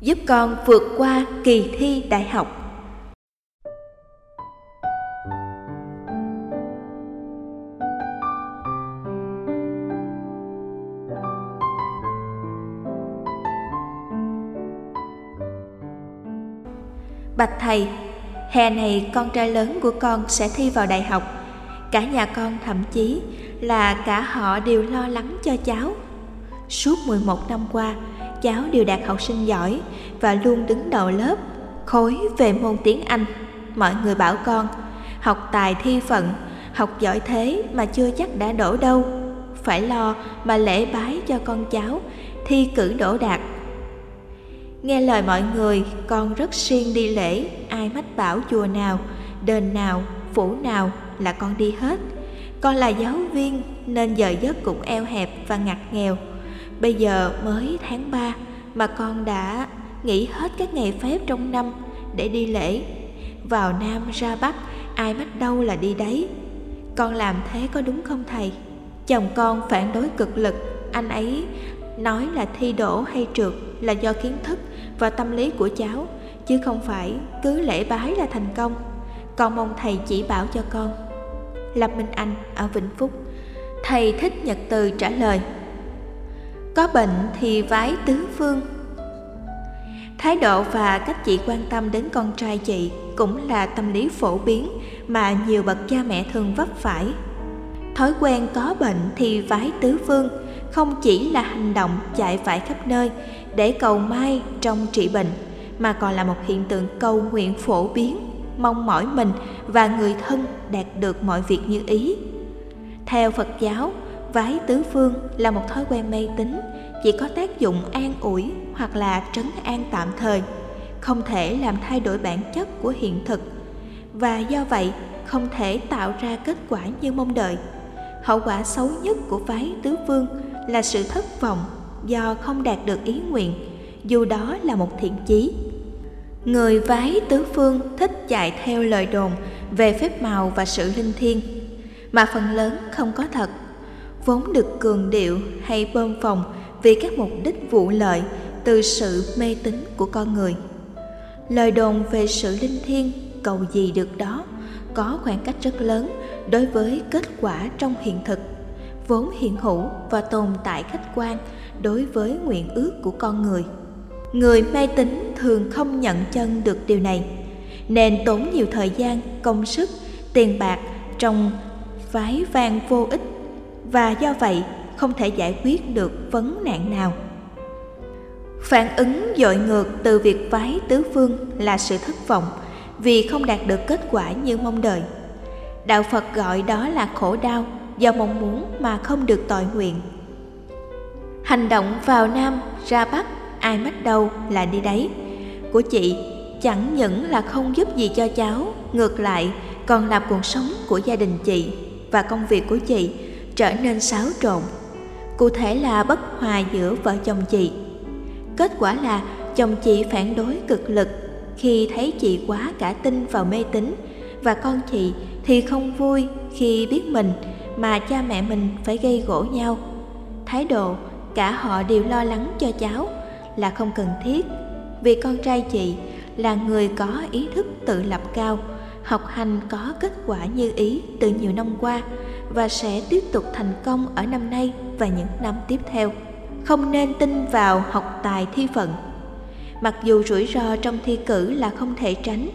giúp con vượt qua kỳ thi đại học. Bạch thầy, hè này con trai lớn của con sẽ thi vào đại học. Cả nhà con thậm chí là cả họ đều lo lắng cho cháu. Suốt 11 năm qua, cháu đều đạt học sinh giỏi và luôn đứng đầu lớp, khối về môn tiếng Anh. Mọi người bảo con, học tài thi phận, học giỏi thế mà chưa chắc đã đổ đâu. Phải lo mà lễ bái cho con cháu, thi cử đổ đạt. Nghe lời mọi người, con rất siêng đi lễ, ai mách bảo chùa nào, đền nào, phủ nào là con đi hết. Con là giáo viên nên giờ giấc cũng eo hẹp và ngặt nghèo Bây giờ mới tháng 3 mà con đã nghỉ hết các ngày phép trong năm để đi lễ. Vào Nam ra Bắc, ai mách đâu là đi đấy. Con làm thế có đúng không thầy? Chồng con phản đối cực lực, anh ấy nói là thi đổ hay trượt là do kiến thức và tâm lý của cháu, chứ không phải cứ lễ bái là thành công. Con mong thầy chỉ bảo cho con. Lâm Minh Anh ở Vĩnh Phúc Thầy thích Nhật Từ trả lời có bệnh thì vái tứ phương. Thái độ và cách chị quan tâm đến con trai chị cũng là tâm lý phổ biến mà nhiều bậc cha mẹ thường vấp phải. Thói quen có bệnh thì vái tứ phương không chỉ là hành động chạy vải khắp nơi để cầu may trong trị bệnh mà còn là một hiện tượng cầu nguyện phổ biến mong mỏi mình và người thân đạt được mọi việc như ý. Theo phật giáo Vái tứ phương là một thói quen mê tín, chỉ có tác dụng an ủi hoặc là trấn an tạm thời, không thể làm thay đổi bản chất của hiện thực và do vậy không thể tạo ra kết quả như mong đợi. Hậu quả xấu nhất của vái tứ phương là sự thất vọng do không đạt được ý nguyện, dù đó là một thiện chí. Người vái tứ phương thích chạy theo lời đồn về phép màu và sự linh thiêng, mà phần lớn không có thật vốn được cường điệu hay bơm phòng vì các mục đích vụ lợi từ sự mê tín của con người. Lời đồn về sự linh thiêng, cầu gì được đó, có khoảng cách rất lớn đối với kết quả trong hiện thực, vốn hiện hữu và tồn tại khách quan đối với nguyện ước của con người. Người mê tín thường không nhận chân được điều này, nên tốn nhiều thời gian, công sức, tiền bạc trong vái vang vô ích và do vậy không thể giải quyết được vấn nạn nào. Phản ứng dội ngược từ việc vái tứ phương là sự thất vọng vì không đạt được kết quả như mong đợi. Đạo phật gọi đó là khổ đau do mong muốn mà không được tội nguyện. Hành động vào nam, ra bắc, ai mách đâu là đi đấy. Của chị, chẳng những là không giúp gì cho cháu, ngược lại còn làm cuộc sống của gia đình chị và công việc của chị trở nên xáo trộn cụ thể là bất hòa giữa vợ chồng chị. Kết quả là chồng chị phản đối cực lực khi thấy chị quá cả tin vào mê tín và con chị thì không vui khi biết mình mà cha mẹ mình phải gây gỗ nhau. Thái độ cả họ đều lo lắng cho cháu là không cần thiết vì con trai chị là người có ý thức tự lập cao, học hành có kết quả như ý từ nhiều năm qua và sẽ tiếp tục thành công ở năm nay và những năm tiếp theo. Không nên tin vào học tài thi phận. Mặc dù rủi ro trong thi cử là không thể tránh,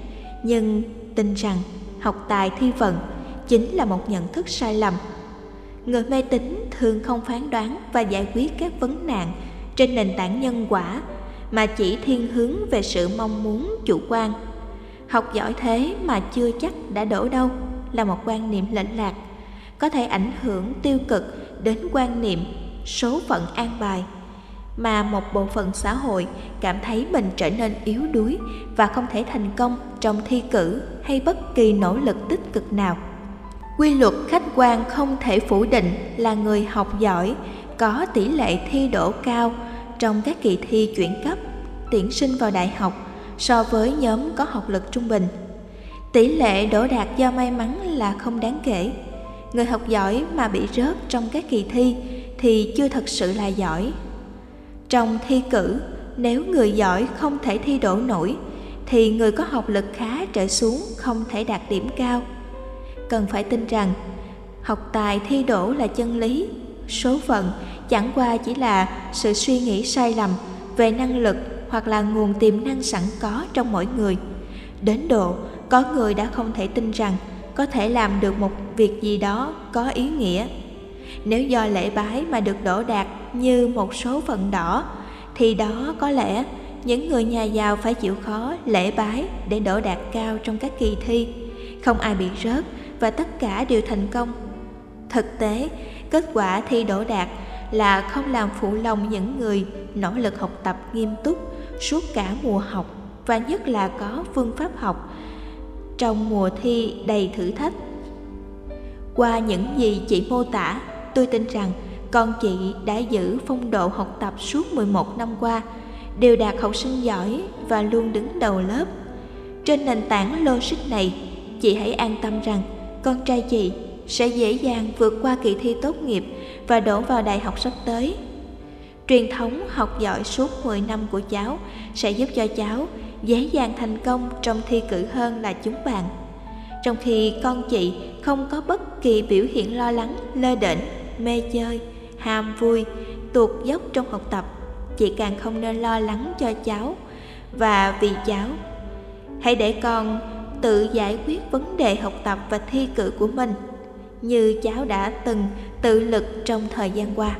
nhưng tin rằng học tài thi phận chính là một nhận thức sai lầm. Người mê tín thường không phán đoán và giải quyết các vấn nạn trên nền tảng nhân quả mà chỉ thiên hướng về sự mong muốn chủ quan. Học giỏi thế mà chưa chắc đã đổ đâu là một quan niệm lệch lạc có thể ảnh hưởng tiêu cực đến quan niệm, số phận an bài. Mà một bộ phận xã hội cảm thấy mình trở nên yếu đuối và không thể thành công trong thi cử hay bất kỳ nỗ lực tích cực nào. Quy luật khách quan không thể phủ định là người học giỏi, có tỷ lệ thi đỗ cao trong các kỳ thi chuyển cấp, tuyển sinh vào đại học so với nhóm có học lực trung bình. Tỷ lệ đỗ đạt do may mắn là không đáng kể người học giỏi mà bị rớt trong các kỳ thi thì chưa thật sự là giỏi. Trong thi cử, nếu người giỏi không thể thi đổ nổi, thì người có học lực khá trở xuống không thể đạt điểm cao. Cần phải tin rằng, học tài thi đổ là chân lý, số phận chẳng qua chỉ là sự suy nghĩ sai lầm về năng lực hoặc là nguồn tiềm năng sẵn có trong mỗi người. Đến độ, có người đã không thể tin rằng có thể làm được một việc gì đó có ý nghĩa. Nếu do lễ bái mà được đổ đạt như một số phận đỏ, thì đó có lẽ những người nhà giàu phải chịu khó lễ bái để đổ đạt cao trong các kỳ thi. Không ai bị rớt và tất cả đều thành công. Thực tế, kết quả thi đổ đạt là không làm phụ lòng những người nỗ lực học tập nghiêm túc suốt cả mùa học và nhất là có phương pháp học trong mùa thi đầy thử thách qua những gì chị mô tả, tôi tin rằng con chị đã giữ phong độ học tập suốt 11 năm qua, đều đạt học sinh giỏi và luôn đứng đầu lớp trên nền tảng logic này, chị hãy an tâm rằng con trai chị sẽ dễ dàng vượt qua kỳ thi tốt nghiệp và đổ vào đại học sắp tới. Truyền thống học giỏi suốt 10 năm của cháu sẽ giúp cho cháu dễ dàng thành công trong thi cử hơn là chúng bạn. Trong khi con chị không có bất kỳ biểu hiện lo lắng, lơ đễnh, mê chơi, ham vui, tuột dốc trong học tập, chị càng không nên lo lắng cho cháu và vì cháu. Hãy để con tự giải quyết vấn đề học tập và thi cử của mình như cháu đã từng tự lực trong thời gian qua.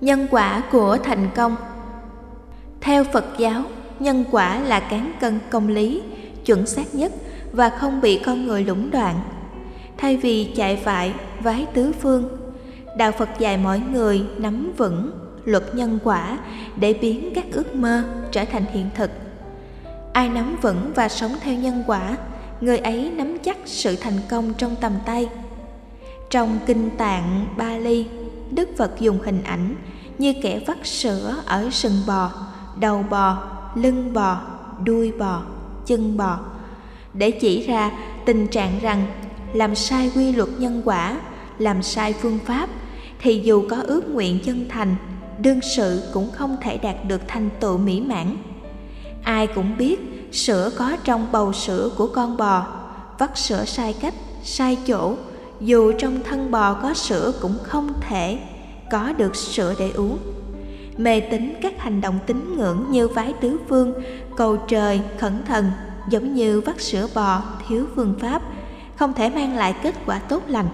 Nhân quả của thành công Theo Phật giáo, nhân quả là cán cân công lý, chuẩn xác nhất và không bị con người lũng đoạn. Thay vì chạy vại vái tứ phương, Đạo Phật dạy mọi người nắm vững luật nhân quả để biến các ước mơ trở thành hiện thực. Ai nắm vững và sống theo nhân quả, người ấy nắm chắc sự thành công trong tầm tay. Trong kinh tạng Bali, Đức Phật dùng hình ảnh như kẻ vắt sữa ở sừng bò, đầu bò, lưng bò, đuôi bò, chân bò để chỉ ra tình trạng rằng làm sai quy luật nhân quả, làm sai phương pháp thì dù có ước nguyện chân thành, đương sự cũng không thể đạt được thành tựu mỹ mãn. Ai cũng biết sữa có trong bầu sữa của con bò, vắt sữa sai cách, sai chỗ dù trong thân bò có sữa cũng không thể có được sữa để uống mê tín các hành động tín ngưỡng như vái tứ phương, cầu trời, khẩn thần, giống như vắt sữa bò, thiếu phương pháp, không thể mang lại kết quả tốt lành.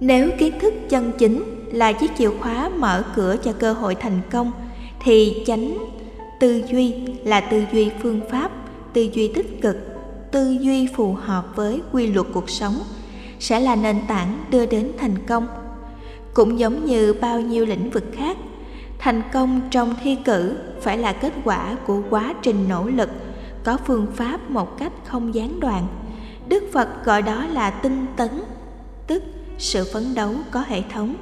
Nếu kiến thức chân chính là chiếc chìa khóa mở cửa cho cơ hội thành công, thì chánh tư duy là tư duy phương pháp, tư duy tích cực, tư duy phù hợp với quy luật cuộc sống, sẽ là nền tảng đưa đến thành công. Cũng giống như bao nhiêu lĩnh vực khác thành công trong thi cử phải là kết quả của quá trình nỗ lực, có phương pháp một cách không gián đoạn. Đức phật gọi đó là tinh tấn, tức sự phấn đấu có hệ thống,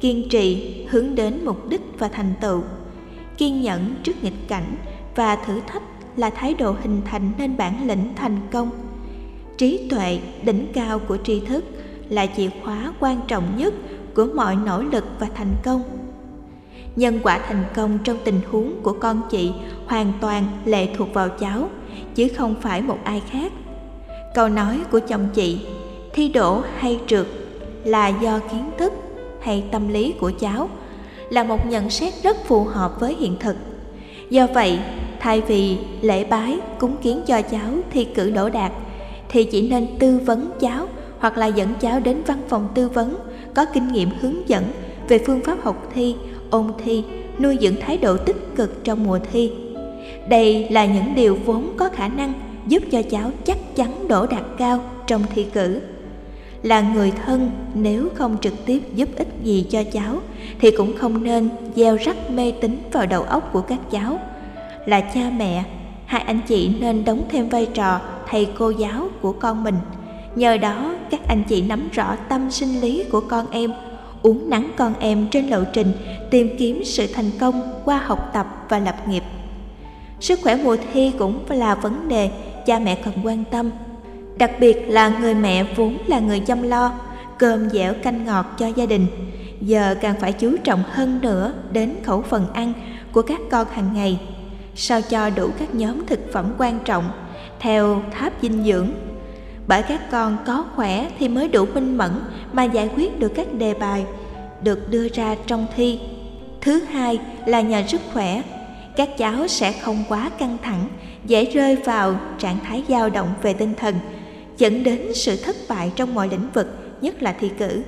kiên trì hướng đến mục đích và thành tựu. Kiên nhẫn trước nghịch cảnh và thử thách là thái độ hình thành nên bản lĩnh thành công. Trí tuệ đỉnh cao của tri thức là chìa khóa quan trọng nhất của mọi nỗ lực và thành công nhân quả thành công trong tình huống của con chị hoàn toàn lệ thuộc vào cháu chứ không phải một ai khác. Câu nói của chồng chị thi đỗ hay trượt là do kiến thức hay tâm lý của cháu là một nhận xét rất phù hợp với hiện thực. Do vậy thay vì lễ bái cúng kiến cho cháu thi cử đỗ đạt thì chỉ nên tư vấn cháu hoặc là dẫn cháu đến văn phòng tư vấn có kinh nghiệm hướng dẫn về phương pháp học thi, ôn thi, nuôi dưỡng thái độ tích cực trong mùa thi. Đây là những điều vốn có khả năng giúp cho cháu chắc chắn đỗ đạt cao trong thi cử. Là người thân nếu không trực tiếp giúp ích gì cho cháu thì cũng không nên gieo rắc mê tín vào đầu óc của các cháu. Là cha mẹ, hai anh chị nên đóng thêm vai trò thầy cô giáo của con mình. Nhờ đó các anh chị nắm rõ tâm sinh lý của con em, uống nắng con em trên lộ trình tìm kiếm sự thành công qua học tập và lập nghiệp. Sức khỏe mùa thi cũng là vấn đề cha mẹ cần quan tâm. Đặc biệt là người mẹ vốn là người chăm lo, cơm dẻo canh ngọt cho gia đình, giờ càng phải chú trọng hơn nữa đến khẩu phần ăn của các con hàng ngày sao cho đủ các nhóm thực phẩm quan trọng theo tháp dinh dưỡng bởi các con có khỏe thì mới đủ minh mẫn mà giải quyết được các đề bài được đưa ra trong thi. Thứ hai là nhờ sức khỏe. Các cháu sẽ không quá căng thẳng, dễ rơi vào trạng thái dao động về tinh thần, dẫn đến sự thất bại trong mọi lĩnh vực, nhất là thi cử.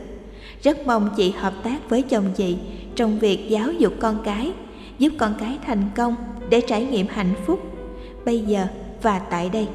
Rất mong chị hợp tác với chồng chị trong việc giáo dục con cái, giúp con cái thành công để trải nghiệm hạnh phúc bây giờ và tại đây.